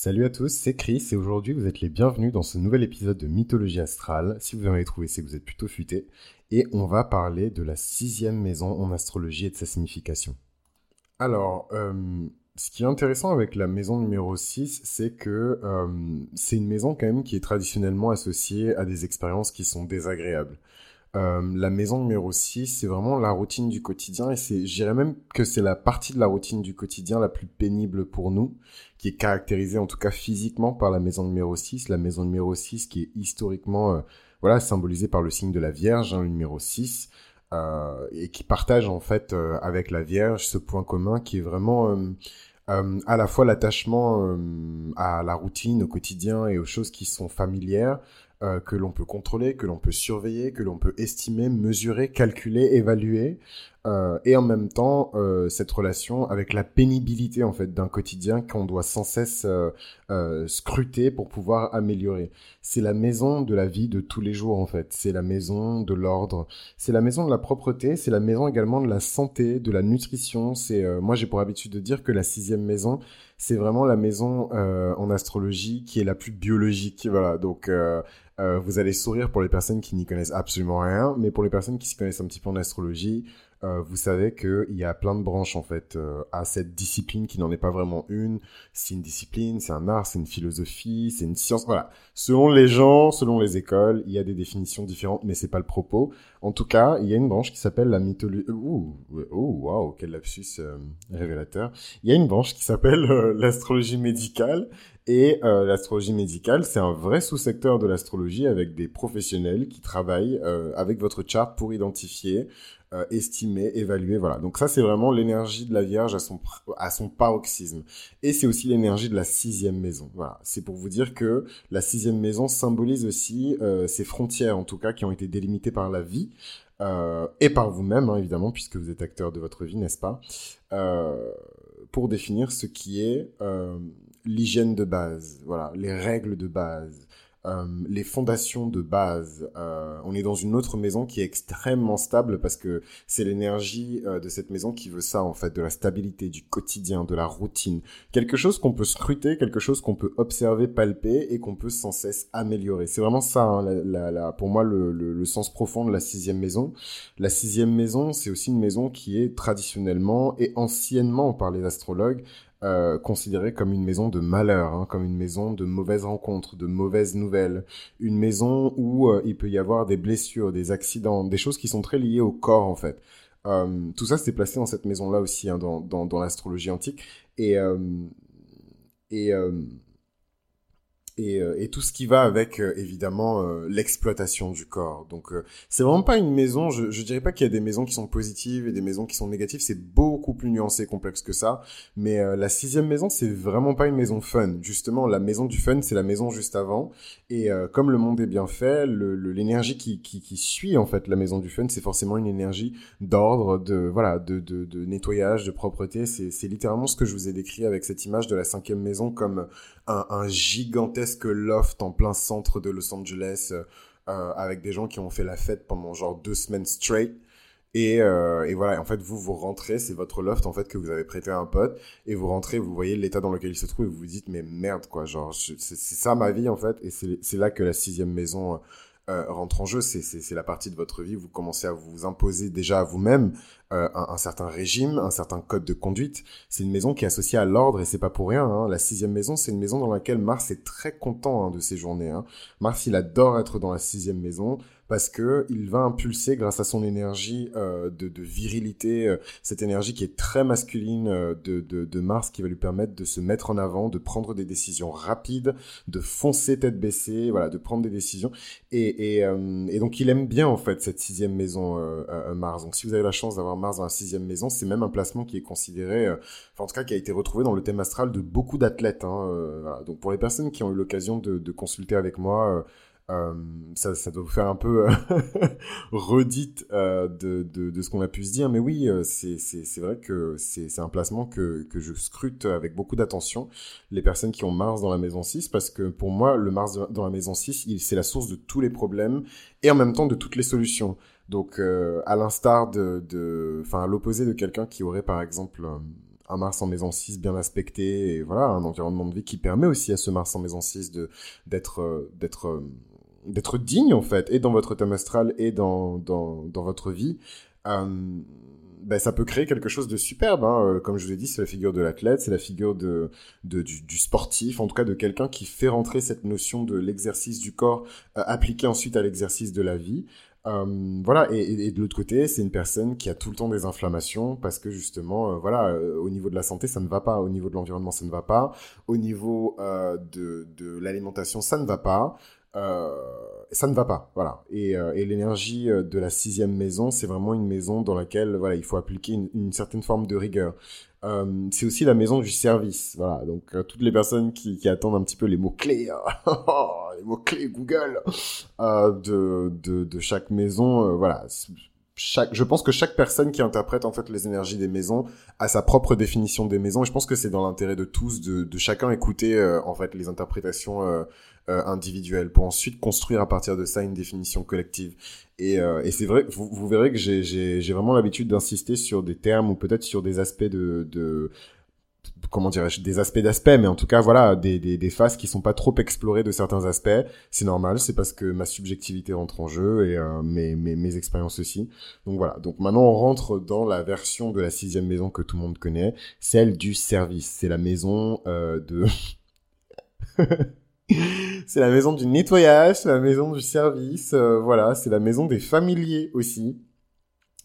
Salut à tous, c'est Chris et aujourd'hui vous êtes les bienvenus dans ce nouvel épisode de Mythologie Astrale. Si vous en avez trouvé, c'est que vous êtes plutôt futé. Et on va parler de la sixième maison en astrologie et de sa signification. Alors, euh, ce qui est intéressant avec la maison numéro 6, c'est que euh, c'est une maison quand même qui est traditionnellement associée à des expériences qui sont désagréables. Euh, la maison numéro 6, c'est vraiment la routine du quotidien et c'est, je dirais même que c'est la partie de la routine du quotidien la plus pénible pour nous, qui est caractérisée en tout cas physiquement par la maison numéro 6. La maison numéro 6 qui est historiquement, euh, voilà, symbolisée par le signe de la Vierge, hein, le numéro 6, euh, et qui partage en fait avec la Vierge ce point commun qui est vraiment à la fois l'attachement à la routine, au quotidien et aux choses qui sont familières, euh, que l'on peut contrôler, que l'on peut surveiller, que l'on peut estimer, mesurer, calculer, évaluer, euh, et en même temps euh, cette relation avec la pénibilité en fait d'un quotidien qu'on doit sans cesse scruter pour pouvoir améliorer. C'est la maison de la vie de tous les jours en fait. C'est la maison de l'ordre. C'est la maison de la propreté. C'est la maison également de la santé, de la nutrition. C'est moi j'ai pour habitude de dire que la sixième maison c'est vraiment la maison en astrologie qui est la plus biologique. Voilà donc euh, vous allez sourire pour les personnes qui n'y connaissent absolument rien, mais pour les personnes qui s'y connaissent un petit peu en astrologie, euh, vous savez qu'il y a plein de branches en fait euh, à cette discipline qui n'en est pas vraiment une. C'est une discipline, c'est un art, c'est une philosophie, c'est une science. Voilà. Selon les gens, selon les écoles, il y a des définitions différentes, mais c'est pas le propos. En tout cas, il y a une branche qui s'appelle la mythologie. Ouh, oh, waouh, quel lapsus révélateur. Il y a une branche qui s'appelle l'astrologie médicale et euh, l'astrologie médicale, c'est un vrai sous-secteur de l'astrologie avec des professionnels qui travaillent euh, avec votre chart pour identifier, euh, estimer, évaluer. Voilà. Donc ça, c'est vraiment l'énergie de la Vierge à son, à son paroxysme. Et c'est aussi l'énergie de la sixième maison. Voilà. C'est pour vous dire que la sixième maison symbolise aussi ces frontières, en tout cas, qui ont été délimitées par la vie. et par vous-même, hein, évidemment, puisque vous êtes acteur de votre vie, n'est-ce pas Pour définir ce qui est l'hygiène de base, voilà, les règles de base, euh, les fondations de base. Euh, on est dans une autre maison qui est extrêmement stable parce que c'est l'énergie euh, de cette maison qui veut ça en fait, de la stabilité, du quotidien, de la routine. Quelque chose qu'on peut scruter, quelque chose qu'on peut observer, palper et qu'on peut sans cesse améliorer. C'est vraiment ça, hein, la, la, pour moi, le, le, le, sens profond de la sixième maison. La sixième maison, c'est aussi une maison qui est traditionnellement et anciennement par les astrologues euh, considérée comme une maison de malheur, hein, comme une maison de mauvaises rencontres, de mauvaises nouvelles, une maison où euh, il peut y avoir des blessures, des accidents, des choses qui sont très liées au corps en fait. Euh, tout ça, c'est placé dans cette maison-là aussi, hein, dans, dans, dans l'astrologie antique. Et, euh, et et, euh, et, tout ce qui va avec euh, évidemment euh, l'exploitation du corps. Donc c'est vraiment pas une maison. Je, je dirais pas qu'il y a des maisons qui sont positives et des maisons qui sont négatives. C'est beaucoup plus nuancé, complexe que ça. Mais la sixième maison, c'est vraiment pas une maison fun. Justement, la maison du fun, c'est la maison juste avant. Et comme le monde est bien fait, l'énergie le, qui, qui, qui, suit en fait la maison du fun, c'est forcément une énergie d'ordre, de voilà, de, de, nettoyage, de propreté. C'est littéralement ce que je vous ai décrit avec cette image de la cinquième maison comme un gigantesque que loft en plein centre de Los Angeles euh, euh, avec des gens qui ont fait la fête pendant genre deux semaines straight. Et, euh, et, voilà, en fait, vous, vous rentrez, c'est votre loft, en fait, que vous avez prêté à un pote, et vous rentrez, vous voyez l'état dans lequel il se trouve, et vous vous dites, mais merde, quoi, genre, c'est ça ma vie, en fait, et c'est là que la sixième maison euh, rentre en jeu, c'est la partie de votre vie, vous commencez à vous imposer déjà à vous-même euh, un, certain régime, un certain code de conduite. C'est une maison qui est associée à l'ordre et c'est pas pour rien. Hein. La sixième maison, c'est une maison dans laquelle Mars est très content hein, de ses journées. Hein. Mars, il adore être dans la sixième maison parce que il va impulser grâce à son énergie euh, de, de, virilité, euh, cette énergie qui est très masculine euh, de, de, de, Mars, qui va lui permettre de se mettre en avant, de prendre des décisions rapides, de foncer tête baissée, voilà, de prendre des décisions. Et, et, et donc il aime bien en fait cette sixième maison Mars. Donc si vous avez la chance d'avoir Mars dans la sixième maison, c'est même un placement qui est considéré, enfin en tout cas qui a été retrouvé dans le thème astral de beaucoup d'athlètes. Hein, voilà. Donc pour les personnes qui ont eu l'occasion de, de consulter avec moi euh, ça, ça doit vous faire un peu euh, redite euh, de, de, ce qu'on a pu se dire, mais oui, c'est vrai que c'est un placement que, que je scrute avec beaucoup d'attention, les personnes qui ont Mars dans la maison 6, parce que pour moi, le Mars dans la maison 6, c'est la source de tous les problèmes et en même temps de toutes les solutions. Donc, à l'instar de, enfin, à l'opposé de quelqu'un qui aurait par exemple un Mars en maison 6 bien aspecté et voilà un environnement de vie qui permet aussi à ce Mars en maison 6 de d'être d'être d'être digne en fait et dans votre thème astral et dans dans, dans votre vie ben, ça peut créer quelque chose de superbe. Hein. Comme je vous ai dit, c'est la figure de l'athlète, c'est la figure de, de du, du, sportif, en tout cas de quelqu'un qui fait rentrer cette notion de l'exercice du corps euh, appliqué ensuite à l'exercice de la vie. Euh, voilà, et, de l'autre côté, c'est une personne qui a tout le temps des inflammations parce que justement, euh, voilà, euh, au niveau de la santé, ça ne va pas, au niveau de l'environnement, ça ne va pas, au niveau de, de l'alimentation, ça ne va pas. Euh, ça ne va pas, voilà. Et, euh, l'énergie euh, de la sixième maison, c'est vraiment une maison dans laquelle, voilà, il faut appliquer une, certaine forme de rigueur. Euh, c'est aussi la maison du service, voilà. Donc toutes les personnes qui, attendent un petit peu les mots clés, hein, les mots clés Google de, de, de chaque maison, voilà. Chaque, je pense que chaque personne qui interprète en fait les énergies des maisons a sa propre définition des maisons. Et je pense que c'est dans l'intérêt de tous de, de chacun écouter euh, en fait les interprétations euh, euh, individuelles pour ensuite construire à partir de ça une définition collective. Et, et c'est vrai vous, vous verrez que j'ai vraiment l'habitude d'insister sur des termes ou peut-être sur des aspects de comment dirais-je, des aspects d'aspects, mais en tout cas, voilà, des, des, des phases qui sont pas trop explorées de certains aspects. C'est normal, c'est parce que ma subjectivité rentre en jeu et euh, mes, mes, mes expériences aussi. Donc voilà. Donc maintenant, on rentre dans la version de la sixième maison que tout le monde connaît, celle du service. C'est la maison euh, de... c'est la maison du nettoyage, c'est la maison du service, euh, voilà, c'est la maison des familiers aussi.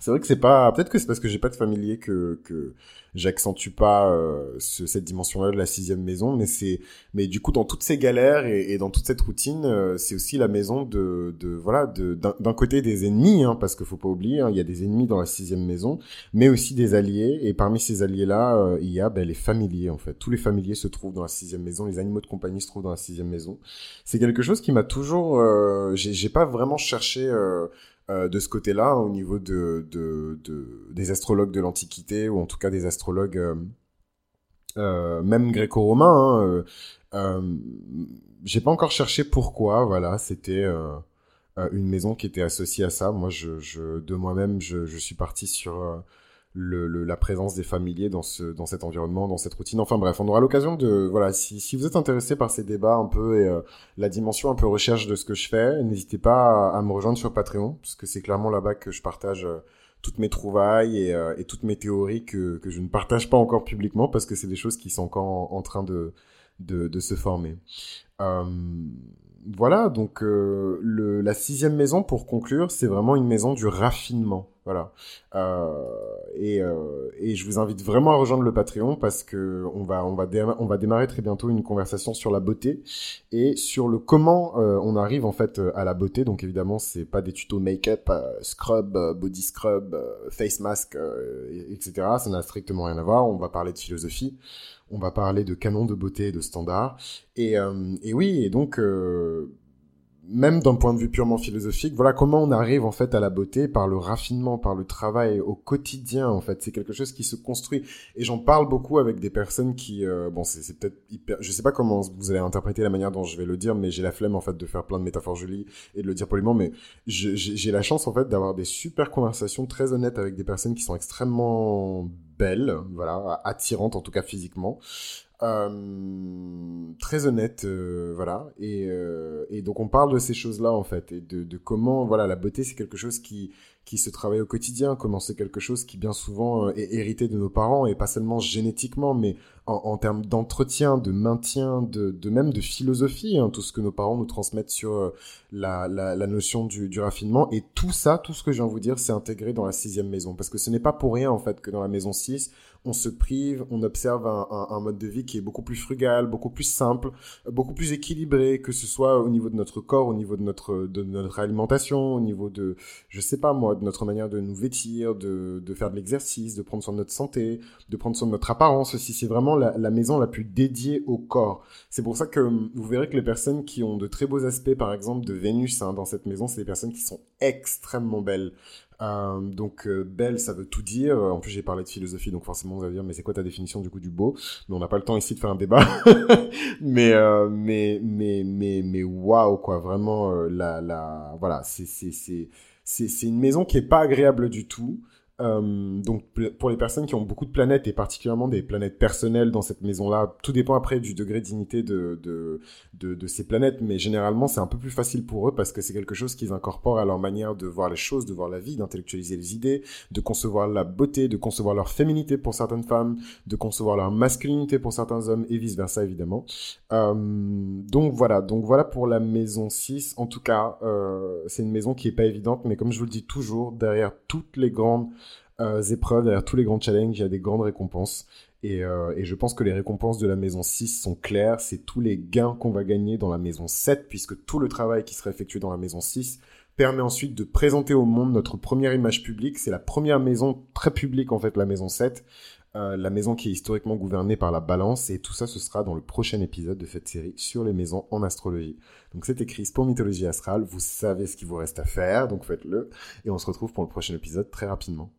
C'est vrai que c'est pas. Peut-être que c'est parce que j'ai pas de familier que que j'accentue pas euh, ce, cette dimension-là de la sixième maison, mais c'est. Mais du coup, dans toutes ces galères et, et dans toute cette routine, euh, c'est aussi la maison de de voilà de d'un côté des ennemis, hein, parce qu'il faut pas oublier, hein, il y a des ennemis dans la sixième maison, mais aussi des alliés. Et parmi ces alliés-là, euh, il y a ben, les familiers en fait. Tous les familiers se trouvent dans la sixième maison, les animaux de compagnie se trouvent dans la sixième maison. C'est quelque chose qui m'a toujours. j'ai pas vraiment cherché euh, de ce côté-là, au niveau de, de, de, des astrologues de l'Antiquité, ou en tout cas des astrologues, euh, euh même gréco-romains. Hein, J'ai pas encore cherché pourquoi, voilà, c'était une maison qui était associée à ça. Moi, je, de moi-même, je, suis parti sur le, la présence des familiers dans ce dans cet environnement, dans cette routine. Enfin bref, on aura l'occasion de voilà. Si, si vous êtes intéressé par ces débats un peu et euh, la dimension un peu recherche de ce que je fais, n'hésitez pas à, me rejoindre sur Patreon parce que c'est clairement là-bas que je partage euh, toutes mes trouvailles et, euh, et, toutes mes théories que, que je ne partage pas encore publiquement parce que c'est des choses qui sont encore en, train de, de, de se former. Euh, voilà, donc euh, le, la sixième maison, pour conclure, c'est vraiment une maison du raffinement. Voilà. Euh, et, euh, et, je vous invite vraiment à rejoindre le Patreon parce que on va on va on va démarrer très bientôt une conversation sur la beauté et sur le comment euh, on arrive en fait à la beauté. Donc évidemment, c'est pas des tutos make-up, scrub, body scrub, face mask, etc. Ça n'a strictement rien à voir. On va parler de philosophie on va parler de canon de beauté et de standards. Et, euh, et oui, et donc euh, même d'un point de vue purement philosophique, voilà comment on arrive en fait à la beauté par le raffinement, par le travail au quotidien en fait. C'est quelque chose qui se construit et j'en parle beaucoup avec des personnes qui, euh, bon, c'est peut-être hyper, je sais pas comment vous allez interpréter la manière dont je vais le dire, mais j'ai la flemme en fait de faire plein de métaphores jolies et de le dire poliment, mais j'ai la chance en fait d'avoir des super conversations très honnêtes avec des personnes qui sont extrêmement belles, voilà, attirantes en tout cas physiquement. Euh, très honnête, euh, voilà. Et, euh, et, donc on parle de ces choses-là en fait, et de, de comment, voilà, la beauté c'est quelque chose qui qui se travaille au quotidien, comment c'est quelque chose qui bien souvent euh, est hérité de nos parents et pas seulement génétiquement, mais en, termes d'entretien, de maintien, de, même de philosophie, hein, tout ce que nos parents nous transmettent sur la, la, notion du, raffinement et tout ça, tout ce que je viens de vous dire, c'est intégré dans la sixième maison parce que ce n'est pas pour rien en fait que dans la maison 6 on se prive, on observe un, mode de vie qui est beaucoup plus frugal, beaucoup plus simple, beaucoup plus équilibré, que ce soit au niveau de notre corps, au niveau de notre, de notre alimentation, au niveau de, je sais pas moi, de notre manière de nous vêtir, de, de faire de l'exercice, de prendre soin de notre santé, de prendre soin de notre apparence aussi. C'est vraiment la, maison la plus dédiée au corps. C'est pour ça que vous verrez que les personnes qui ont de très beaux aspects, par exemple, de Vénus hein, dans cette maison, c'est des personnes qui sont extrêmement belles. Euh, donc euh, belle, ça veut tout dire. En plus, j'ai parlé de philosophie, donc forcément, vous allez dire, mais c'est quoi ta définition du coup du beau? Mais on n'a pas le temps ici de faire un débat. mais, euh, mais, mais, mais, mais, waouh, quoi, vraiment, euh, la, la, voilà, c'est, c'est, c'est, c'est, c'est une maison qui est pas agréable du tout. Euh, donc pour les personnes qui ont beaucoup de planètes et particulièrement des planètes personnelles dans cette maison-là, tout dépend après du degré de dignité de, de, de, ces planètes, mais généralement c'est un peu plus facile pour eux parce que c'est quelque chose qu'ils incorporent à leur manière de voir les choses, de voir la vie, d'intellectualiser les idées, de concevoir la beauté, de concevoir leur féminité pour certaines femmes, de concevoir leur masculinité pour certains hommes et vice-versa évidemment. Euh, donc voilà, donc voilà pour la maison 6. En tout cas, euh, c'est une maison qui est pas évidente, mais comme je vous le dis toujours, derrière toutes les grandes euh, épreuves, derrière tous les grands challenges, il y a des grandes récompenses. Et, euh, je pense que les récompenses de la maison 6 sont claires. C'est tous les gains qu'on va gagner dans la maison 7, puisque tout le travail qui sera effectué dans la maison 6 permet ensuite de présenter au monde notre première image publique. C'est la première maison très publique, en fait, la maison 7. Euh, la maison qui est historiquement gouvernée par la balance, et tout ça, ce sera dans le prochain épisode de cette série sur les maisons en astrologie. Donc c'était Chris pour Mythologie Astrale, vous savez ce qu'il vous reste à faire, donc faites-le, et on se retrouve pour le prochain épisode très rapidement.